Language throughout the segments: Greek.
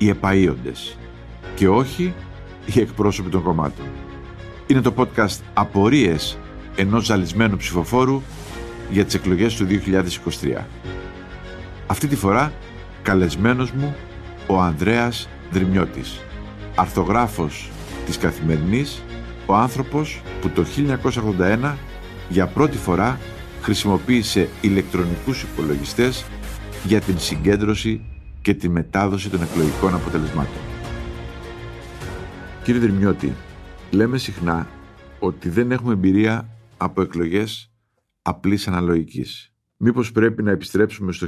οι επαΐοντες και όχι οι εκπρόσωποι των κομμάτων. Είναι το podcast «Απορίες ενός ζαλισμένου ψηφοφόρου για τις εκλογές του 2023». Αυτή τη φορά καλεσμένος μου ο Ανδρέας Δρυμιώτης, αρθογράφος της Καθημερινής, ο άνθρωπος που το 1981 για πρώτη φορά χρησιμοποίησε ηλεκτρονικούς υπολογιστές για την συγκέντρωση και τη μετάδοση των εκλογικών αποτελεσμάτων. Κύριε Δρυμιώτη, λέμε συχνά ότι δεν έχουμε εμπειρία από εκλογές απλής αναλογικής. Μήπως πρέπει να επιστρέψουμε στο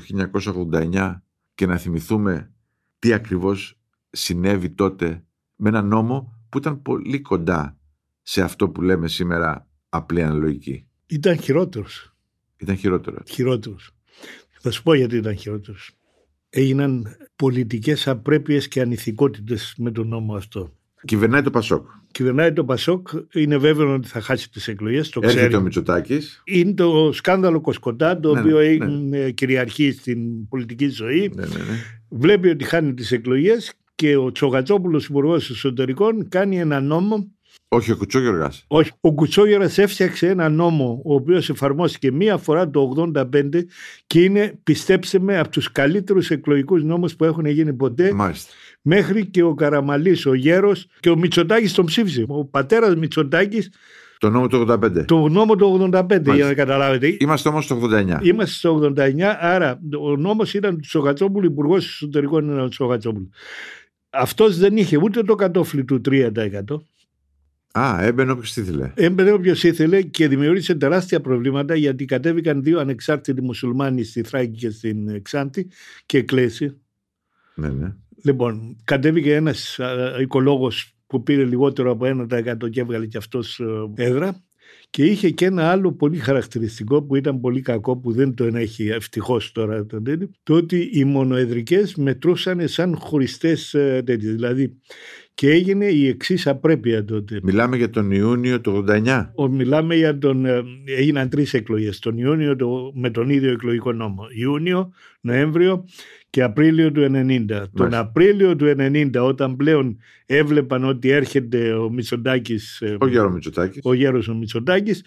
1989 και να θυμηθούμε τι ακριβώς συνέβη τότε με ένα νόμο που ήταν πολύ κοντά σε αυτό που λέμε σήμερα απλή αναλογική; Ήταν χειρότερος. Ήταν χειρότερο. Χειρότερος. Θα σου πω γιατί ήταν χειρότερος. Έγιναν πολιτικές απρέπειες και ανηθικότητες με τον νόμο αυτό. Κυβερνάει το Πασόκ. Κυβερνάει το Πασόκ, είναι βέβαιο ότι θα χάσει τις εκλογές, το Έρχεται ξέρει. ο Μητσοτάκης. Είναι το σκάνδαλο Κοσκοτά, το Ναι, οποίο ναι, έγινε κυριαρχεί στην πολιτική ζωή. Ναι, ναι, ναι. Βλέπει ότι χάνει τις εκλογές και ο Τσογατσόπουλος υπουργός Εσωτερικών κάνει ένα νόμο Όχι ο Κουτσόγιοργας. όχι. Ο Κουτσόγερας έφτιαξε ένα νόμο ο οποίος εφαρμόστηκε μία φορά το 85 και είναι, πιστέψτε με, από τους καλύτερους εκλογικούς νόμους που έχουν γίνει ποτέ Μάλιστα. μέχρι και ο Καραμαλής, ο Γέρος και ο Μητσοτάκης τον ψήφισε. Ο πατέρας Μητσοτάκης Το νόμο του 85. το νόμο το 85 για να καταλάβετε. Είμαστε όμως στο 89. Είμαστε στο 89, άρα ο νόμος ήταν του Τσογατσόπουλου, υπουργός εσωτερικών είναι ο Τσογατσόπουλου. Αυτός δεν είχε ούτε το κατόφλι του 3%. Α, έμπαινε όποιος τι ήθελε. Έμπαινε όποιος ήθελε και δημιούργησε τεράστια προβλήματα γιατί κατέβηκαν δύο ανεξάρτητοι μουσουλμάνοι στη Θράκη και στην Ξάντη και εκλέση. Ναι, ναι. Λοιπόν, κατέβηκε ένας οικολόγος που πήρε λιγότερο από 1% και έβγαλε και αυτός έδρα. Και είχε και ένα άλλο πολύ χαρακτηριστικό που ήταν πολύ κακό που δεν τον έχει ευτυχώς τώρα το τέτοιο, το ότι οι μονοεδρικές μετρούσαν σαν χωριστές τέτοιες. Δηλαδή, και έγινε η εξής απρέπεια τότε. Μιλάμε για τον Ιούνιο του 89. Ο, μιλάμε για τον. ε, Έγιναν τρεις εκλογές. Τον Ιούνιο το, με τον ίδιο εκλογικό νόμο. Ιούνιο, Νοέμβριο και Απρίλιο του 90. Τον Απρίλιο του 90, όταν πλέον έβλεπαν ότι έρχεται ο Μητσοτάκης. Ο Γιώργος Μητσοτάκης. Ο γέρος ο Μητσοτάκης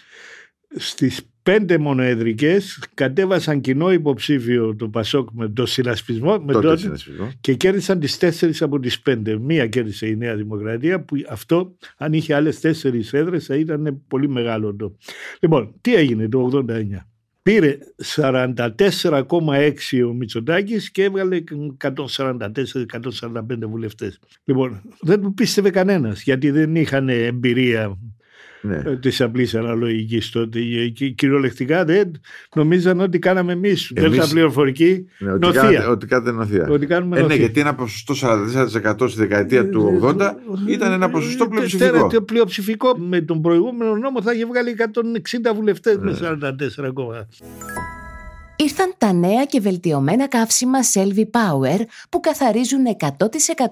στις πέντε μονοεδρικές κατέβασαν κοινό υποψήφιο το Πασόκ με το συνασπισμό με Τότε τότε, συνασπισμό. και κέρδισαν τις τέσσερις από τις πέντε. Μία κέρδισε η Νέα Δημοκρατία που αυτό αν είχε άλλες τέσσερις έδρες θα ήταν πολύ μεγάλο το. Λοιπόν, τι έγινε το 89. Πήρε 44,6 ο Μητσοτάκης και έβγαλε 144-145 βουλευτές. Λοιπόν, δεν το πίστευε κανένας γιατί δεν είχαν εμπειρία Ναι. της απλής αναλογικής τότε. Ε, και Κυριολεκτικά δεν νομίζαν ότι κάναμε εμείς. Εμείς- Δέλτα πληροφορική. Ναι, ότι, νοθεία. κάνατε, ότι κάνετε νοθεία. Ότι κάνουμε ε, ναι, νοθεία. γιατί ένα ποσοστό 44% στη δεκαετία του 80 ήταν ένα ποσοστό Ε, πλειοψηφικό. τέρα- το πλειοψηφικό. Με τον προηγούμενο νόμο θα είχε βγάλει 160 βουλευτές Ναι. με 44 ακόμα. Ήρθαν τα νέα και βελτιωμένα καύσιμα Selvi Power που καθαρίζουν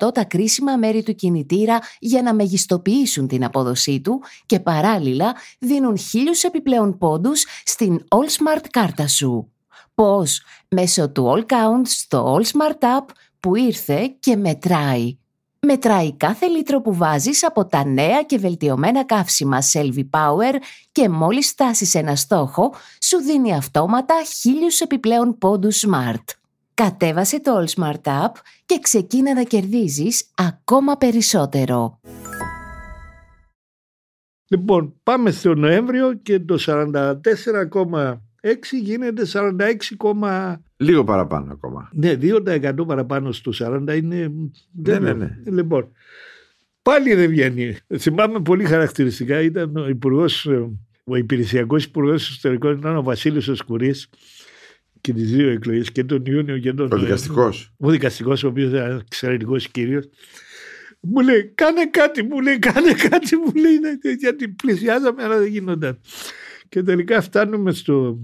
100% τα κρίσιμα μέρη του κινητήρα για να μεγιστοποιήσουν την απόδοσή του και παράλληλα δίνουν χίλιους επιπλέον πόντους στην All Smart κάρτα σου. Πώς; Μέσω του All Count στο All Smart App που ήρθε και μετράει. Μετράει κάθε λίτρο που βάζεις από τα νέα και βελτιωμένα καύσιμα Selvi Power και μόλις φτάσεις ένα στόχο, σου δίνει αυτόματα χίλιους επιπλέον πόντους Smart. Κατέβασε το All Smart App και ξεκίνα να κερδίζεις ακόμα περισσότερο. Λοιπόν, πάμε στο Νοέμβριο και το 44,6 γίνεται 46, Λίγο παραπάνω ακόμα. ναι, 2% παραπάνω στο 40 είναι... Ναι, ναι, ναι. Λοιπόν, πάλι δεν βγαίνει. Θυμάμαι πολύ χαρακτηριστικά, ήταν ο υπουργός, ο υπηρεσιακός υπουργός εσωτερικών ήταν ο Βασίλης Οσκουρή και τις δύο εκλογές και τον Ιούνιο και τον. Ο δικαστικός. Ο δικαστικός, ο οποίος ήταν εξαιρετικός κύριος. Μου λέει, κάνε κάτι, μου λέει, κάνε κάτι, μου λέει, ναι, γιατί πλησιάζαμε, αλλά δεν γίνονταν. Και τελικά φτάνουμε στο.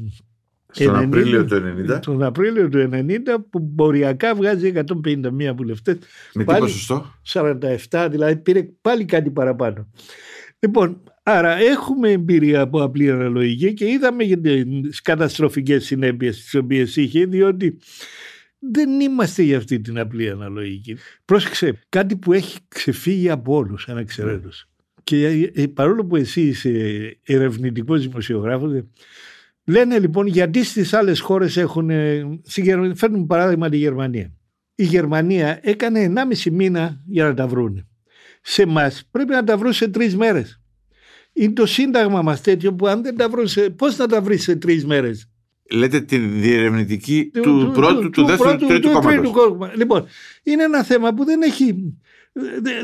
Στον 90, Απρίλιο του 90. Τον Απρίλιο του 90 που μποριακά βγάζει 151 βουλευτές Με τι πάλι- ποσοστό; 47, δηλαδή πήρε πάλι κάτι παραπάνω. Λοιπόν, άρα έχουμε εμπειρία από απλή αναλογική και είδαμε για τις καταστροφικές συνέπειες τις οποίες είχε, διότι δεν είμαστε για αυτή την απλή αναλογική. Πρόσεξε, κάτι που έχει ξεφύγει από όλους ανεξαιρέτως. Και ε, παρόλο που εσύ είσαι ερευνητικός δημοσιογράφος, ε, λένε λοιπόν γιατί στις άλλες χώρες έχουν, ε, στη Γερ- φέρνουν παράδειγμα τη Γερμανία. Η Γερμανία έκανε 1,5 μήνα για να τα βρούνε. Σε εμά πρέπει να τα βρουν σε τρεις μέρες. Είναι το σύνταγμα μας τέτοιο που αν δεν τα βρουν, σε... πώς να τα βρεις σε τρεις μέρες; Λέτε την διερευνητική του, πρώτου, του, δεύτερου, του τρίτου κόμματος. κόμματος. Λοιπόν, είναι ένα θέμα που δεν έχει, δε-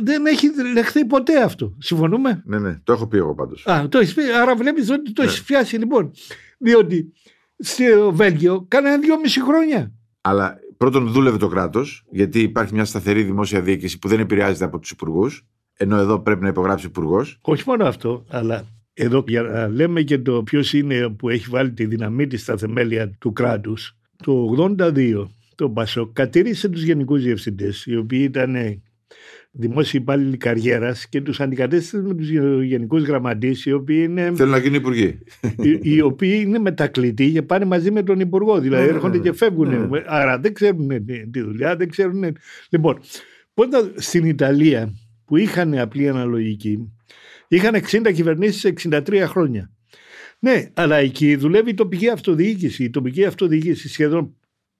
δεν έχει λεχθεί ποτέ αυτό. Συμφωνούμε; Ναι, ναι, το έχω πει εγώ πάντως. Α, το έχεις πει, άρα βλέπεις ότι το Ναι. έχει πιάσει λοιπόν. Διότι στο Βέλγιο κάνανε δυόμιση χρόνια. Αλλά πρώτον δούλευε το κράτος, γιατί υπάρχει μια σταθερή δημόσια διοίκηση που δεν επηρεάζεται από τους υπουργούς, ενώ εδώ πρέπει να υπογράψει υπουργός. Όχι μόνο αυτό, αλλά εδώ για να λέμε και το ποιος είναι που έχει βάλει τη δυναμίτη στα θεμέλια του κράτους. Το 82 το Πασόκ κατήρισε τους γενικούς διευθυντές, οι οποίοι ήταν δημόσιοι υπάλληλοι καριέρας και τους αντικατέστησες με τους γενικούς γραμματείς, οι οποίοι είναι. Θέλουν να γίνουν υπουργοί. οι, οι οποίοι είναι μετακλητοί και πάνε μαζί με τον Υπουργό. Δηλαδή Ναι, ναι, έρχονται ναι. και φεύγουν. Ναι. Άρα δεν ξέρουν τη, τη δουλειά, δεν ξέρουν. Λοιπόν, πρώτα στην Ιταλία που είχαν απλή αναλογική, είχαν 60 κυβερνήσεις 63 χρόνια. Ναι, αλλά εκεί δουλεύει η τοπική αυτοδιοίκηση. Η τοπική αυτοδιοίκηση σχεδόν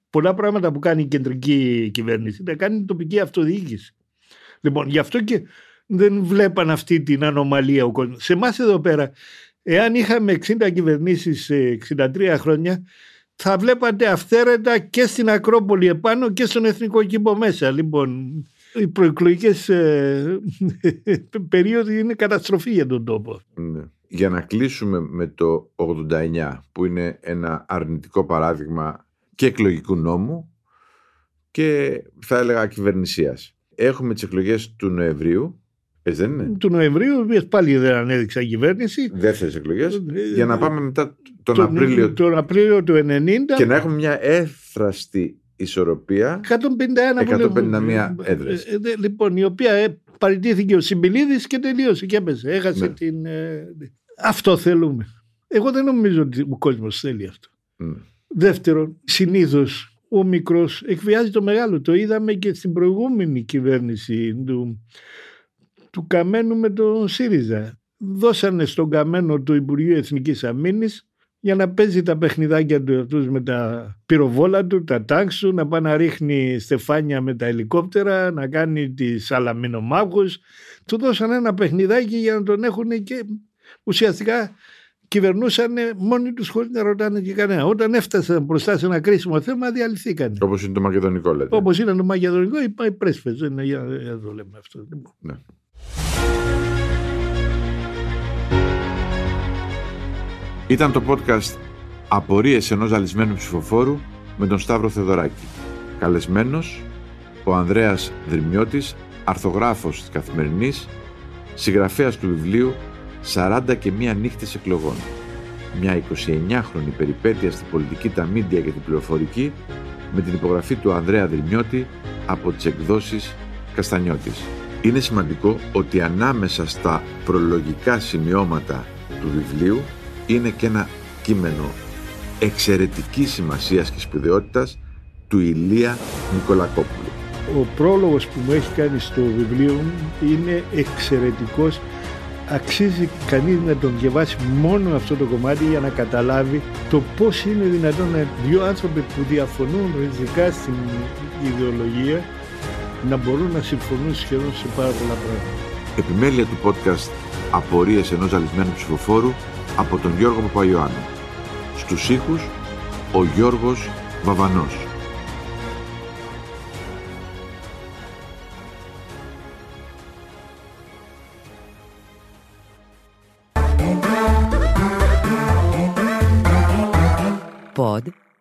πολλά πράγματα που κάνει η κεντρική κυβέρνηση τα κάνει η τοπική αυτοδιοίκηση. Λοιπόν, γι' αυτό και δεν βλέπαν αυτή την ανομαλία ο κόσμος. Σε εμάς εδώ πέρα, εάν είχαμε 60 κυβερνήσεις σε 63 χρόνια, θα βλέπατε αυθαίρετα και στην Ακρόπολη επάνω και στον Εθνικό Κήπο μέσα. Λοιπόν, οι προεκλογικές ε, περίοδοι είναι καταστροφή για τον τόπο. Ναι. Για να κλείσουμε με το 89 που είναι ένα αρνητικό παράδειγμα και εκλογικού νόμου και θα έλεγα κυβερνησίας. Έχουμε τις εκλογές του Νοεμβρίου, έτσι δεν είναι, Του Νοεμβρίου, οι οποίες πάλι δεν ανέδειξαν κυβέρνηση. δεύτερες εκλογές, Ε, για να πάμε μετά τον τον, Απρίλιο τον Απρίλιο του 90 και να έχουμε μια έφραστη ισορροπία 151 151 έδρες. Ε, ε, δε- λοιπόν, η οποία ε, παραιτήθηκε ο Συμπιλίδης και τελείωσε και έπεσε. Έχασε Ναι. την... ε, αυτό θέλουμε. Εγώ δεν νομίζω ότι ο κόσμος θέλει αυτό. Μμ. Δεύτερον, συνήθως ο μικρός εκβιάζει το μεγάλο. Το είδαμε και στην προηγούμενη κυβέρνηση του, του Καμένου με τον ΣΥΡΙΖΑ. Δώσανε στον Καμένο το Υπουργείο Εθνικής Αμήνης για να παίζει τα παιχνιδάκια του αυτούς με τα πυροβόλα του, τα τάγκ του, να πάει να ρίχνει στεφάνια με τα ελικόπτερα, να κάνει τις αλαμινομάχους. Του δώσαν ένα παιχνιδάκι για να τον έχουν και ουσιαστικά κυβερνούσαν μόνοι τους χωρίς να ρωτάνε και κανένα. Όταν έφτασαν μπροστά σε ένα κρίσιμο θέμα διαλυθήκαν. Όπως είναι το μακεδονικό λέτε. Όπως είναι το Μακεδονικό, οι οι πρέσβες. Δεν είναι για να το λέμε αυτό. Λοιπόν. Ναι. Ήταν το podcast «Απορίες ενός ζαλισμένου ψηφοφόρου» με τον Σταύρο Θεδωράκη. Καλεσμένος ο Ανδρέας Δρυμιώτης, αρθογράφος της Καθημερινής, συγγραφέας του βιβλίου «40 και μία νύχτες εκλογών». Μια 29χρονη περιπέτεια στην πολιτική, τα μίντια και την πληροφορική με την υπογραφή του Ανδρέα Δρυμιώτη από τις εκδόσεις Καστανιώτης. Είναι σημαντικό ότι ανάμεσα στα προλογικά σημειώματα του βιβλίου είναι και ένα κείμενο εξαιρετικής σημασίας και σπουδαιότητας του Ηλία Νικολακόπουλου. Ο πρόλογος που μου έχει κάνει στο βιβλίο μου είναι εξαιρετικός. Αξίζει κανείς να τον διαβάσει μόνο αυτό το κομμάτι για να καταλάβει το πώς είναι δυνατόν να δύο άνθρωποι που διαφωνούν ριζικά στην ιδεολογία να μπορούν να συμφωνούν σχεδόν σε πάρα πολλά πράγματα. Επιμέλεια του podcast Απορίες ενός ζαλισμένου ψηφοφόρου από τον Γιώργο Παπαϊωάννου. Στους ήχους, ο Γιώργος Βαβανός.